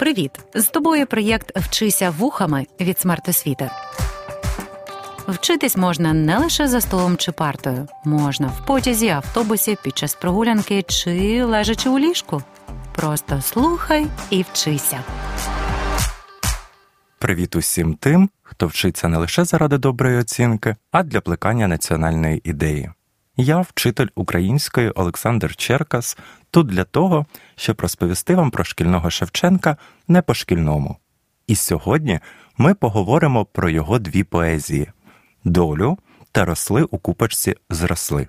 Привіт! З тобою проєкт Вчися вухами від смертосвіти. Вчитись можна не лише за столом чи партою, можна в потязі, автобусі, під час прогулянки чи лежачи у ліжку. Просто слухай і вчися. Привіт усім тим, хто вчиться не лише заради доброї оцінки, а для плекання національної ідеї. Я, вчитель української Олександр Черкас, тут для того, щоб розповісти вам про шкільного Шевченка не по шкільному. І сьогодні ми поговоримо про його дві поезії долю та росли у купочці зросли.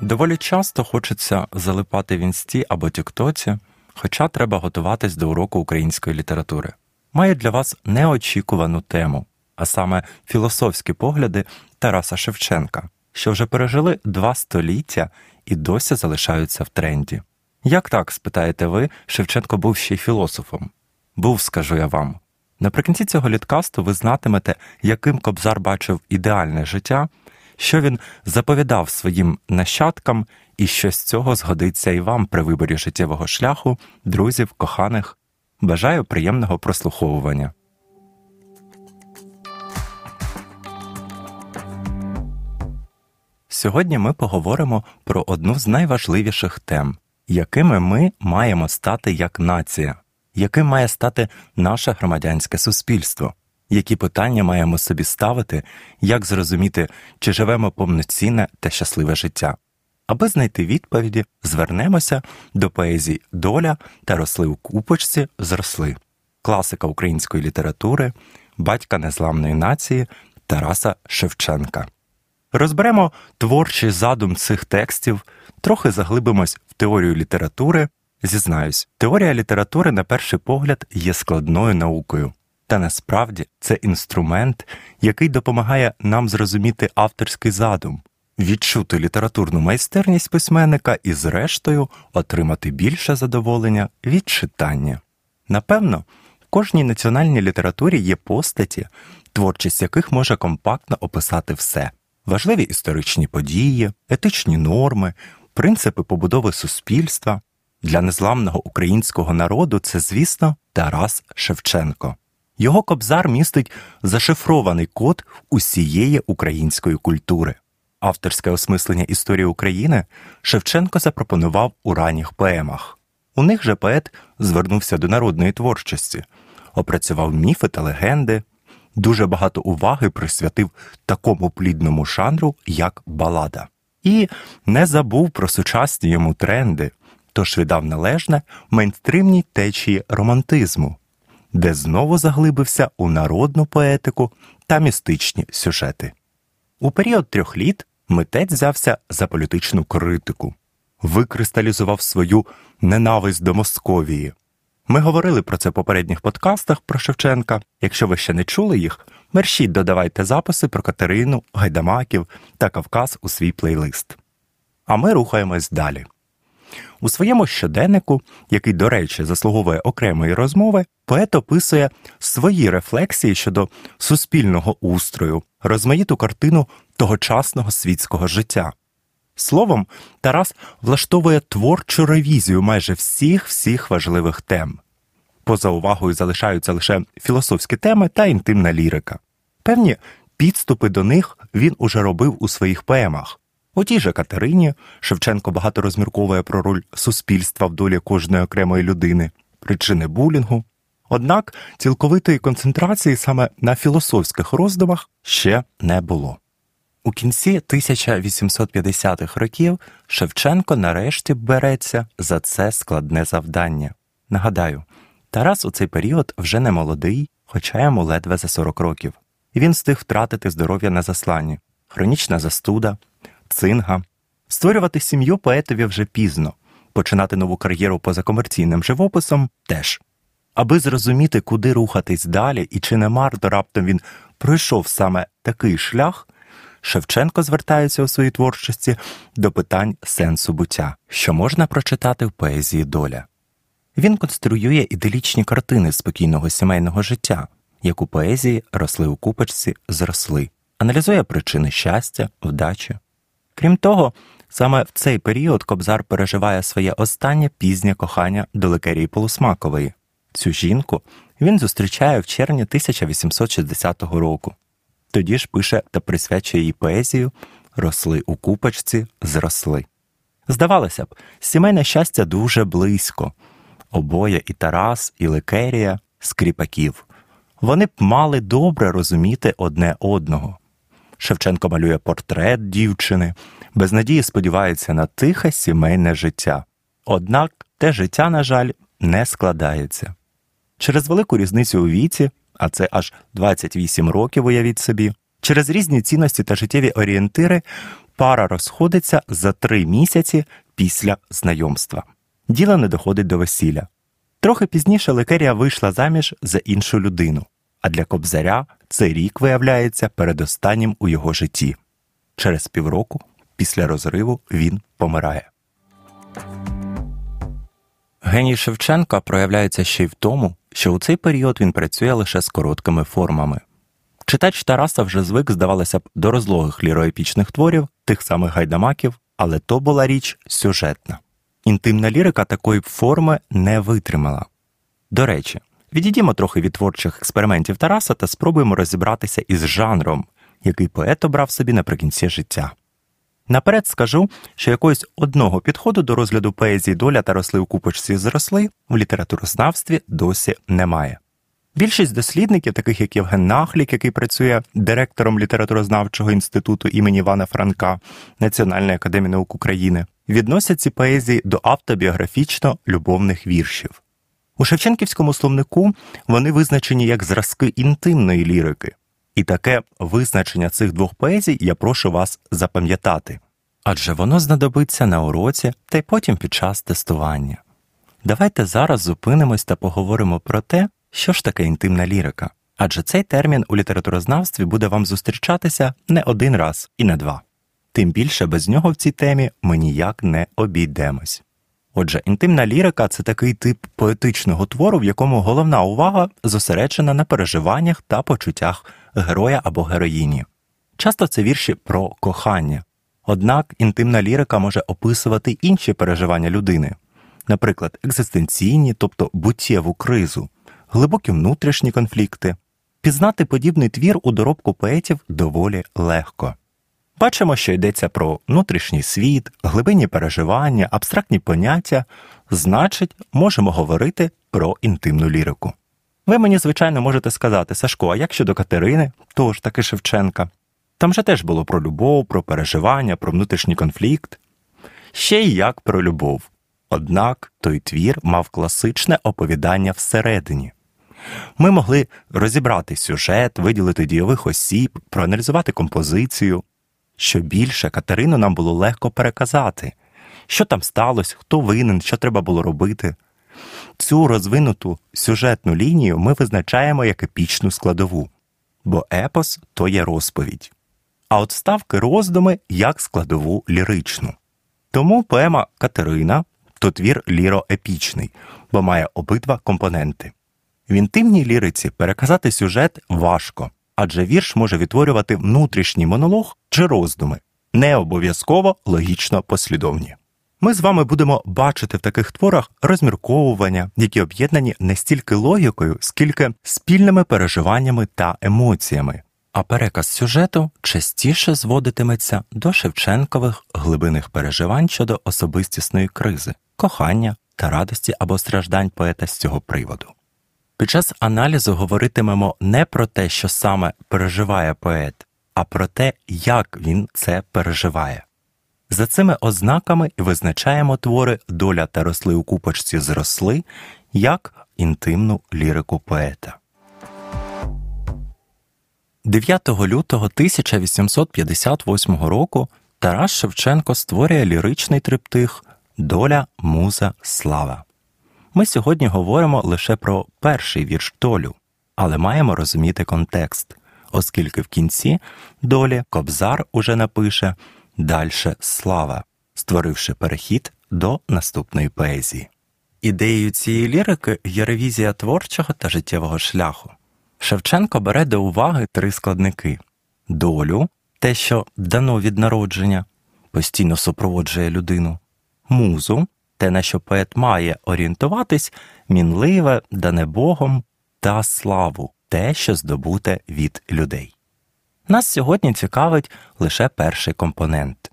Доволі часто хочеться залипати в інсті або тіктоці, хоча треба готуватись до уроку української літератури. Маю для вас неочікувану тему, а саме філософські погляди Тараса Шевченка, що вже пережили два століття і досі залишаються в тренді. Як так, спитаєте ви, Шевченко був ще й філософом? Був, скажу я вам. Наприкінці цього літкасту ви знатимете, яким Кобзар бачив ідеальне життя що він заповідав своїм нащадкам, і що з цього згодиться і вам при виборі життєвого шляху, друзів, коханих. Бажаю приємного прослуховування. Сьогодні ми поговоримо про одну з найважливіших тем, якими ми маємо стати як нація, яким має стати наше громадянське суспільство які питання маємо собі ставити, як зрозуміти, чи живемо повноцінне та щасливе життя. Аби знайти відповіді, звернемося до поезії Доля та росли у купочці зросли, класика української літератури, батька незламної нації Тараса Шевченка. Розберемо творчий задум цих текстів, трохи заглибимось в теорію літератури. Зізнаюсь, теорія літератури, на перший погляд, є складною наукою. Та насправді це інструмент, який допомагає нам зрозуміти авторський задум, відчути літературну майстерність письменника і, зрештою, отримати більше задоволення від читання. Напевно, в кожній національній літературі є постаті, творчість яких може компактно описати все важливі історичні події, етичні норми, принципи побудови суспільства. Для незламного українського народу це, звісно, Тарас Шевченко. Його кобзар містить зашифрований код усієї української культури. Авторське осмислення історії України Шевченко запропонував у ранніх поемах. У них же поет звернувся до народної творчості, опрацював міфи та легенди, дуже багато уваги присвятив такому плідному жанру, як балада, і не забув про сучасні йому тренди, тож віддав належне мейнстримній течії романтизму де знову заглибився у народну поетику та містичні сюжети. У період трьох літ митець взявся за політичну критику, викристалізував свою ненависть до Московії. Ми говорили про це в попередніх подкастах про Шевченка. Якщо ви ще не чули їх, мерщіть додавайте записи про Катерину, Гайдамаків та Кавказ у свій плейлист. А ми рухаємось далі. У своєму щоденнику, який, до речі, заслуговує окремої розмови, поет описує свої рефлексії щодо суспільного устрою, розмаїту картину тогочасного світського життя. Словом, Тарас влаштовує творчу ревізію майже всіх всіх важливих тем. Поза увагою залишаються лише філософські теми та інтимна лірика. Певні підступи до них він уже робив у своїх поемах. У тій же Катерині Шевченко багато розмірковує про роль суспільства в долі кожної окремої людини, причини булінгу, Однак цілковитої концентрації саме на філософських роздумах ще не було. У кінці 1850-х років Шевченко нарешті береться за це складне завдання. Нагадаю, Тарас у цей період вже не молодий, хоча йому ледве за 40 років, і він встиг втратити здоров'я на засланні, хронічна застуда, цинга. Створювати сім'ю поетові вже пізно, починати нову кар'єру поза комерційним живописом теж. Аби зрозуміти, куди рухатись далі і чи не марто раптом він пройшов саме такий шлях, Шевченко звертається у своїй творчості до питань сенсу буття, що можна прочитати в поезії доля. Він конструює іделічні картини спокійного сімейного життя, як у поезії росли у купочці зросли, аналізує причини щастя, вдачі. Крім того, саме в цей період Кобзар переживає своє останнє пізнє кохання до Ликерії Полусмакової. Цю жінку він зустрічає в червні 1860 року. Тоді ж пише та присвячує їй поезію Росли у купочці, зросли. Здавалося б, сімейне щастя дуже близько обоє і Тарас, і Ликерія скріпаків. Вони б мали добре розуміти одне одного. Шевченко малює портрет дівчини, без надії сподівається на тихе сімейне життя. Однак те життя, на жаль, не складається. Через велику різницю у віці, а це аж 28 років, уявіть собі, через різні цінності та життєві орієнтири пара розходиться за три місяці після знайомства. Діло не доходить до весілля. Трохи пізніше Ликерія вийшла заміж за іншу людину, а для Кобзаря цей рік виявляється передостаннім у його житті. Через півроку, після розриву, він помирає. Геній Шевченка проявляється ще й в тому, що у цей період він працює лише з короткими формами. Читач Тараса вже звик, здавалося б, до розлогих ліроепічних творів, тих самих гайдамаків, але то була річ сюжетна. Інтимна лірика такої форми не витримала. До речі, відійдімо трохи від творчих експериментів Тараса та спробуємо розібратися із жанром, який поет обрав собі наприкінці життя. Наперед скажу, що якогось одного підходу до розгляду поезії доля та росли у купочці зросли в літературознавстві досі немає. Більшість дослідників, таких як Євген Нахлік, який працює директором літературознавчого інституту імені Івана Франка Національної академії наук України, відносять ці поезії до автобіографічно любовних віршів. У Шевченківському словнику вони визначені як зразки інтимної лірики, і таке визначення цих двох поезій я прошу вас запам'ятати адже воно знадобиться на уроці та й потім під час тестування. Давайте зараз зупинимось та поговоримо про те, що ж таке інтимна лірика, адже цей термін у літературознавстві буде вам зустрічатися не один раз і не два. Тим більше без нього в цій темі ми ніяк не обійдемось. Отже, інтимна лірика це такий тип поетичного твору, в якому головна увага зосереджена на переживаннях та почуттях героя або героїні. Часто це вірші про кохання, однак інтимна лірика може описувати інші переживання людини, наприклад, екзистенційні, тобто буттєву кризу, глибокі внутрішні конфлікти. Пізнати подібний твір у доробку поетів доволі легко. Бачимо, що йдеться про внутрішній світ, глибинні переживання, абстрактні поняття, значить, можемо говорити про інтимну лірику. Ви мені, звичайно, можете сказати, Сашко, а як щодо Катерини, того ж таки Шевченка? Там же теж було про любов, про переживання, про внутрішній конфлікт. Ще й як про любов. Однак той твір мав класичне оповідання всередині. Ми могли розібрати сюжет, виділити дійових осіб, проаналізувати композицію. Що більше Катерину нам було легко переказати, що там сталося, хто винен, що треба було робити. Цю розвинуту сюжетну лінію ми визначаємо як епічну складову, бо епос то є розповідь, а от ставки роздуми як складову ліричну. Тому поема Катерина то твір ліроепічний, бо має обидва компоненти. В інтимній ліриці переказати сюжет важко, адже вірш може відтворювати внутрішній монолог чи роздуми, не обов'язково логічно послідовні. Ми з вами будемо бачити в таких творах розмірковування, які об'єднані не стільки логікою, скільки спільними переживаннями та емоціями, а переказ сюжету частіше зводитиметься до Шевченкових глибинних переживань щодо особистісної кризи, кохання та радості або страждань поета з цього приводу. Під час аналізу говоритимемо не про те, що саме переживає поет, а про те, як він це переживає. За цими ознаками визначаємо твори доля та росли у купочці зросли як інтимну лірику поета. 9 лютого 1858 року Тарас Шевченко створює ліричний триптих Доля муза слава. Ми сьогодні говоримо лише про перший вірш долю, але маємо розуміти контекст, оскільки в кінці долі Кобзар уже напише Дальше слава, створивши перехід до наступної поезії. Ідеєю цієї лірики є ревізія творчого та життєвого шляху. Шевченко бере до уваги три складники: долю, те, що дано від народження, постійно супроводжує людину, музу, те, на що поет має орієнтуватись, мінливе, дане Богом, та славу, те, що здобуте від людей. Нас сьогодні цікавить лише перший компонент.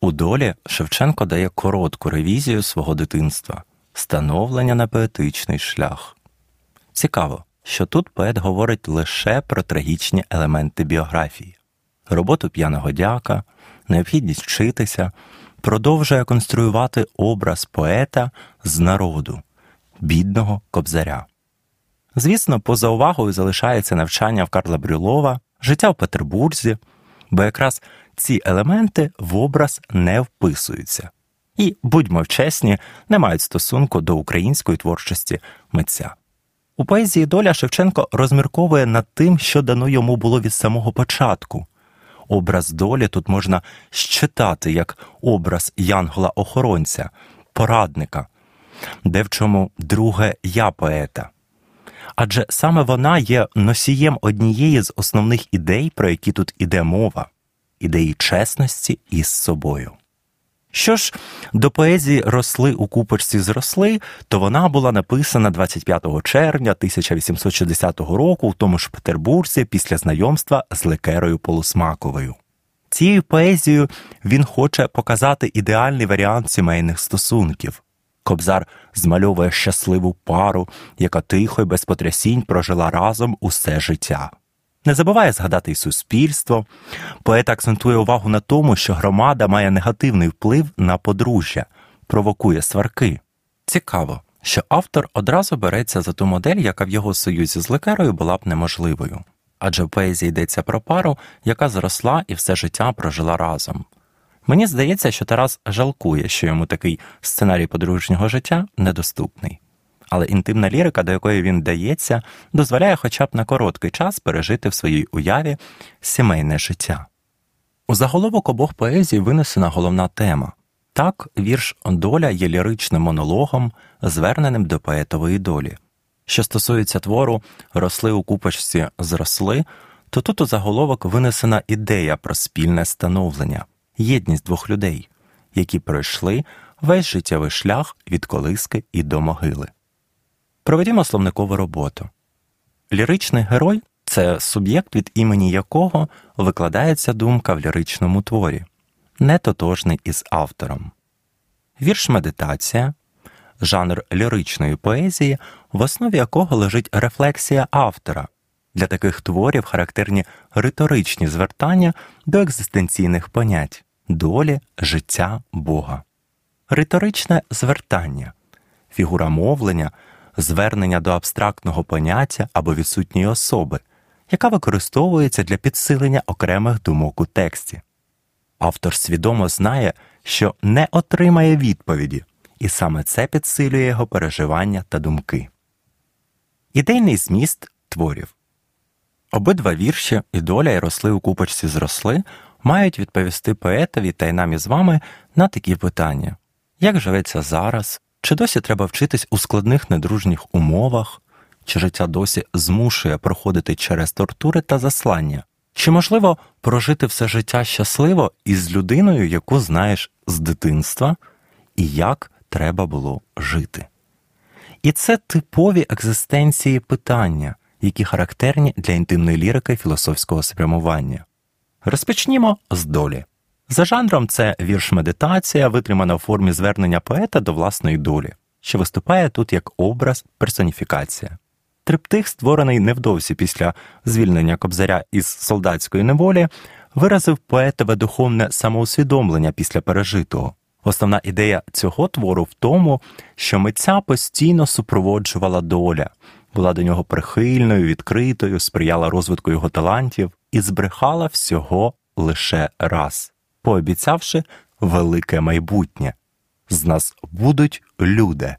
У долі Шевченко дає коротку ревізію свого дитинства, становлення на поетичний шлях. Цікаво, що тут поет говорить лише про трагічні елементи біографії, роботу п'яного дяка, необхідність вчитися, продовжує конструювати образ поета з народу, бідного кобзаря. Звісно, поза увагою залишається навчання в Карла Брюлова, життя в Петербурзі, бо якраз ці елементи в образ не вписуються і, будьмо чесні, не мають стосунку до української творчості митця. У поезії доля Шевченко розмірковує над тим, що дано йому було від самого початку. Образ долі тут можна щитати як образ янгола-охоронця, порадника, де в чому друге я поета. Адже саме вона є носієм однієї з основних ідей, про які тут іде мова ідеї чесності із собою. Що ж до поезії росли у купочці зросли, то вона була написана 25 червня 1860 року в тому ж Петербурзі після знайомства з Лекерою Полусмаковою. Цією поезією він хоче показати ідеальний варіант сімейних стосунків. Кобзар змальовує щасливу пару, яка тихо й без потрясінь прожила разом усе життя. Не забуває згадати й суспільство. Поет акцентує увагу на тому, що громада має негативний вплив на подружжя, провокує сварки. Цікаво, що автор одразу береться за ту модель, яка в його союзі з лекерою була б неможливою. Адже в поезії йдеться про пару, яка зросла і все життя прожила разом. Мені здається, що Тарас жалкує, що йому такий сценарій подружнього життя недоступний але інтимна лірика, до якої він дається, дозволяє хоча б на короткий час пережити в своїй уяві сімейне життя. У заголовок обох поезій винесена головна тема. Так, вірш Доля є ліричним монологом, зверненим до поетової долі. Що стосується твору росли у купочці зросли, то тут у заголовок винесена ідея про спільне становлення, єдність двох людей, які пройшли весь життєвий шлях від колиски і до могили. Проведімо словникову роботу. Ліричний герой це суб'єкт, від імені якого викладається думка в ліричному творі, не тотожний із автором. Вірш медитація, жанр ліричної поезії, в основі якого лежить рефлексія автора. Для таких творів характерні риторичні звертання до екзистенційних понять долі, життя Бога. Риторичне звертання, фігура мовлення звернення до абстрактного поняття або відсутньої особи, яка використовується для підсилення окремих думок у тексті. Автор свідомо знає, що не отримає відповіді, і саме це підсилює його переживання та думки. Ідейний зміст творів обидва вірші і доля і росли у купочці зросли мають відповісти поетові та й нам із вами на такі питання як живеться зараз, чи досі треба вчитись у складних недружніх умовах, чи життя досі змушує проходити через тортури та заслання? Чи можливо прожити все життя щасливо із людиною, яку знаєш з дитинства, і як треба було жити? І це типові екзистенції питання, які характерні для інтимної лірики філософського спрямування. Розпочнімо з долі. За жанром це вірш медитація, витримана в формі звернення поета до власної долі, що виступає тут як образ персоніфікація. Триптих, створений невдовзі після звільнення кобзаря із солдатської неволі, виразив поетове духовне самоусвідомлення після пережитого. Основна ідея цього твору в тому, що митця постійно супроводжувала доля, була до нього прихильною, відкритою, сприяла розвитку його талантів і збрехала всього лише раз, пообіцявши велике майбутнє. З нас будуть люди.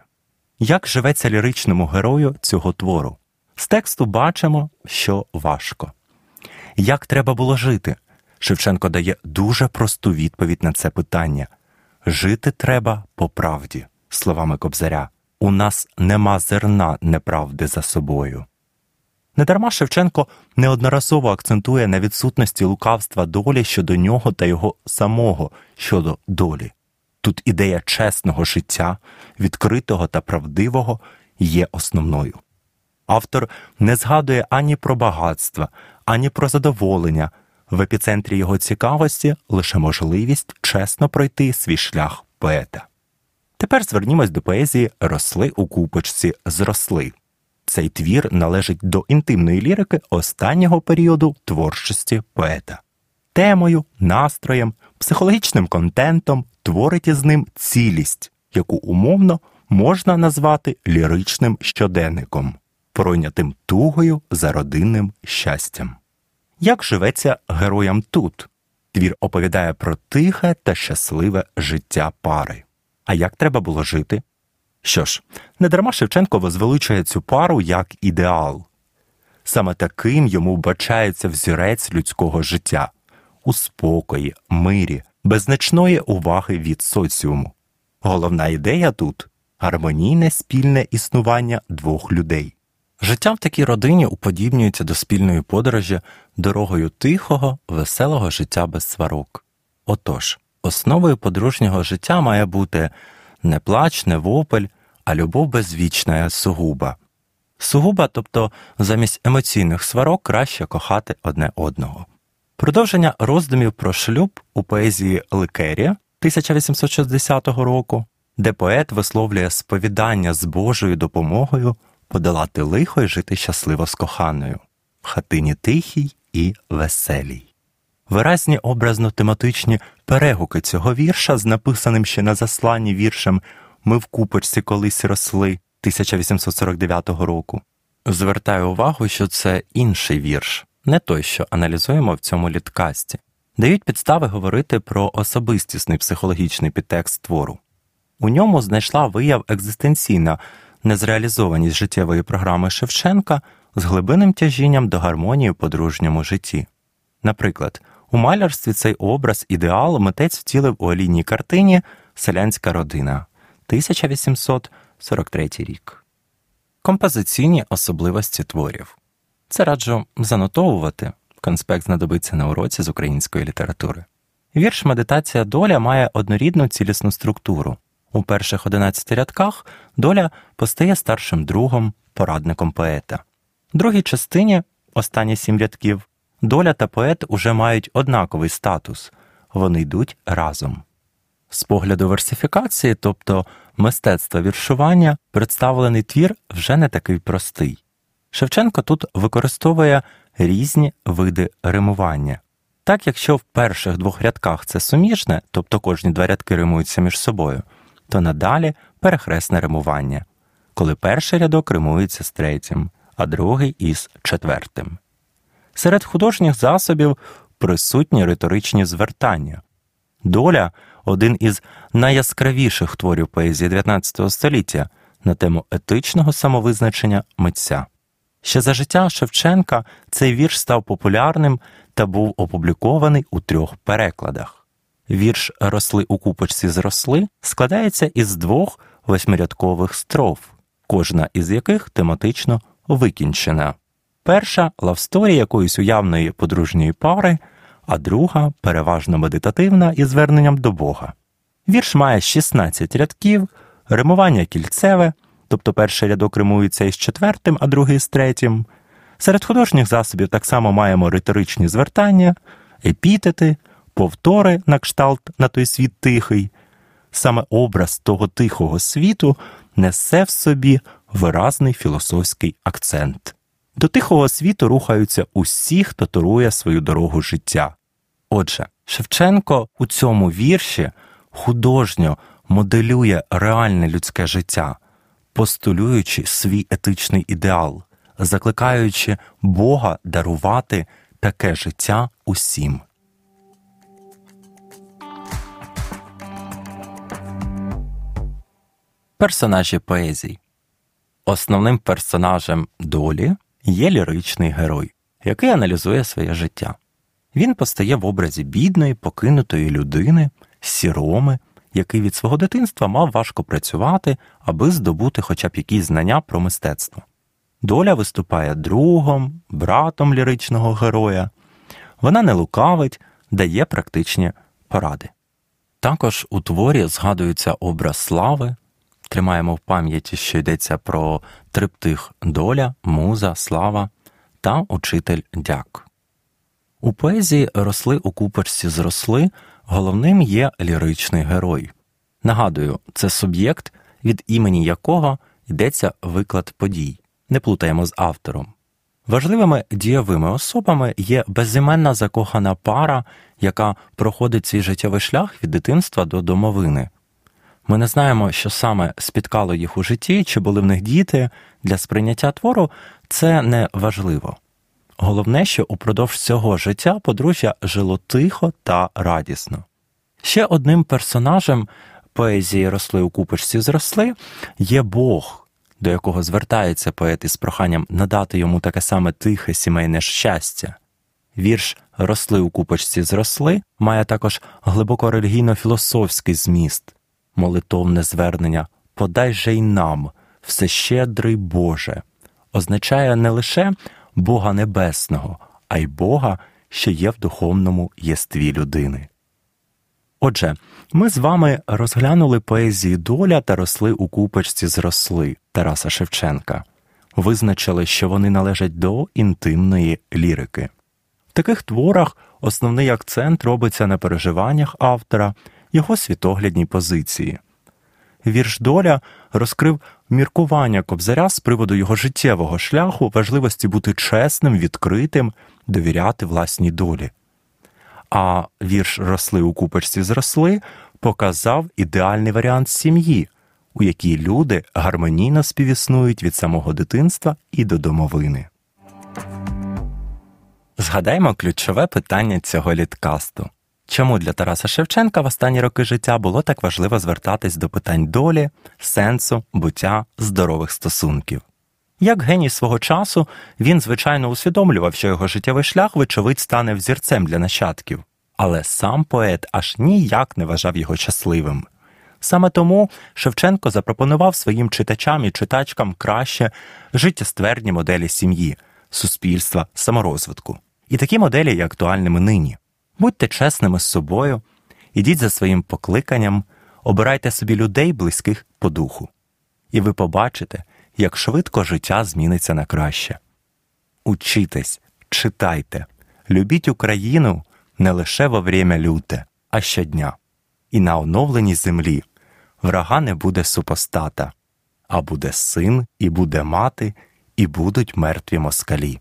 Як живеться ліричному герою цього твору? З тексту бачимо, що важко. Як треба було жити? Шевченко дає дуже просту відповідь на це питання жити треба по правді, словами Кобзаря. У нас нема зерна неправди за собою. Недарма Шевченко неодноразово акцентує на відсутності лукавства долі щодо нього та його самого щодо долі. Тут ідея чесного життя, відкритого та правдивого, є основною. Автор не згадує ані про багатство, ані про задоволення. В епіцентрі його цікавості лише можливість чесно пройти свій шлях поета. Тепер звернімось до поезії Росли у купочці зросли. Цей твір належить до інтимної лірики останнього періоду творчості поета. Темою, настроєм, психологічним контентом творить із ним цілість, яку умовно можна назвати ліричним щоденником, пройнятим тугою за родинним щастям. Як живеться героям тут? Твір оповідає про тихе та щасливе життя пари. А як треба було жити? Що ж, недарма Шевченко возвеличує цю пару як ідеал. Саме таким йому вбачається взірець людського життя у спокої, мирі, без значної уваги від соціуму. Головна ідея тут гармонійне спільне існування двох людей. Життя в такій родині уподібнюється до спільної подорожі дорогою тихого, веселого життя без сварок. Отож, основою подружнього життя має бути не плач, не вопель, а любов безвічна, сугуба. Сугуба, тобто замість емоційних сварок краще кохати одне одного. Продовження роздумів про шлюб у поезії Ликерія 1860 року, де поет висловлює сповідання з Божою допомогою подолати лихо і жити щасливо з коханою, в хатині тихій і веселій. Виразні образно тематичні перегуки цього вірша з написаним ще на засланні віршем Ми в купочці колись росли 1849 року. Звертаю увагу, що це інший вірш, не той, що аналізуємо в цьому літкасті, дають підстави говорити про особистісний психологічний підтекст твору. У ньому знайшла вияв екзистенційна незреалізованість життєвої програми Шевченка з глибинним тяжінням до гармонії в подружньому житті. Наприклад, у малярстві цей образ ідеал митець втілив у олійній картині Селянська родина 1843 рік. Композиційні особливості творів. Це раджу занотовувати. Конспект знадобиться на уроці з української літератури. Вірш Медитація доля має однорідну цілісну структуру. У перших 11 рядках доля постає старшим другом, порадником поета. В другій частині, останні сім рядків, доля та поет уже мають однаковий статус вони йдуть разом. З погляду версифікації, тобто мистецтва віршування, представлений твір вже не такий простий. Шевченко тут використовує різні види римування. Так, якщо в перших двох рядках це суміжне, тобто кожні два рядки римуються між собою, то надалі перехресне римування, коли перший рядок римується з третім, а другий із четвертим. Серед художніх засобів присутні риторичні звертання. Доля один із найяскравіших творів поезії XIX століття на тему етичного самовизначення митця. Ще за життя Шевченка цей вірш став популярним та був опублікований у трьох перекладах. Вірш Росли у купочці зросли складається із двох восьмирядкових строф, кожна із яких тематично викінчена. Перша лавсторія якоїсь уявної подружньої пари, а друга переважно медитативна із зверненням до Бога. Вірш має 16 рядків, римування кільцеве, тобто перший рядок римується із четвертим, а другий з третім. Серед художніх засобів так само маємо риторичні звертання, епітети, повтори на кшталт на той світ тихий. Саме образ того тихого світу несе в собі виразний філософський акцент. До тихого світу рухаються усі, хто турує свою дорогу життя. Отже, Шевченко у цьому вірші художньо моделює реальне людське життя, постулюючи свій етичний ідеал, закликаючи Бога дарувати таке життя усім. Персонажі поезій Основним персонажем долі є ліричний герой, який аналізує своє життя. Він постає в образі бідної, покинутої людини, сіроми, який від свого дитинства мав важко працювати, аби здобути хоча б якісь знання про мистецтво. Доля виступає другом, братом ліричного героя. Вона не лукавить, дає практичні поради. Також у творі згадується образ слави, тримаємо в пам'яті, що йдеться про триптих доля, муза, слава та учитель дяк. У поезії росли у купочці зросли, головним є ліричний герой. Нагадую, це суб'єкт, від імені якого йдеться виклад подій. Не плутаємо з автором. Важливими дієвими особами є безіменна закохана пара, яка проходить свій життєвий шлях від дитинства до домовини. Ми не знаємо, що саме спіткало їх у житті, чи були в них діти. Для сприйняття твору це не важливо. Головне, що упродовж цього життя подружжя жило тихо та радісно. Ще одним персонажем поезії росли у купочці зросли є Бог, до якого звертається поет із проханням надати йому таке саме тихе сімейне щастя. Вірш Росли у купочці зросли має також глибоко релігійно-філософський зміст, молитовне звернення Подай же й нам, всещедрий Боже, означає не лише Бога Небесного, а й Бога, що є в духовному єстві людини. Отже, ми з вами розглянули поезії доля та росли у купочці зросли Тараса Шевченка, визначили, що вони належать до інтимної лірики. В таких творах основний акцент робиться на переживаннях автора, його світоглядній позиції. Вірш доля розкрив міркування кобзаря з приводу його життєвого шляху, важливості бути чесним, відкритим, довіряти власній долі. А вірш росли у купочці зросли показав ідеальний варіант сім'ї, у якій люди гармонійно співіснують від самого дитинства і до домовини. Згадаймо ключове питання цього літкасту. Чому для Тараса Шевченка в останні роки життя було так важливо звертатись до питань долі, сенсу, буття, здорових стосунків? Як геній свого часу, він, звичайно, усвідомлював, що його життєвий шлях, вочевидь, стане взірцем для нащадків, але сам поет аж ніяк не вважав його щасливим. Саме тому Шевченко запропонував своїм читачам і читачкам краще життєстверні моделі сім'ї, суспільства, саморозвитку. І такі моделі є актуальними нині. Будьте чесними з собою, ідіть за своїм покликанням, обирайте собі людей, близьких по духу, і ви побачите, як швидко життя зміниться на краще. Учітесь, читайте, любіть Україну не лише во время люте, а щодня. І на оновленій землі врага не буде супостата, а буде син, і буде мати, і будуть мертві москалі.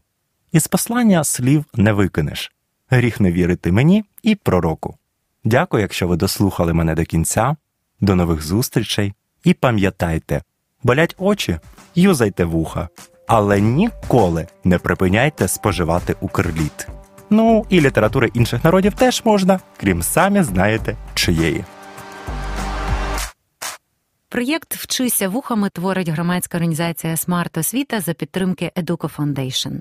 Із послання слів не викинеш гріх не вірити мені і пророку. Дякую, якщо ви дослухали мене до кінця. До нових зустрічей і пам'ятайте, болять очі, юзайте вуха, але ніколи не припиняйте споживати укрліт. Ну і літератури інших народів теж можна, крім самі знаєте чиєї. Проєкт Вчися вухами творить громадська організація Смарт Освіта за підтримки Educo Foundation.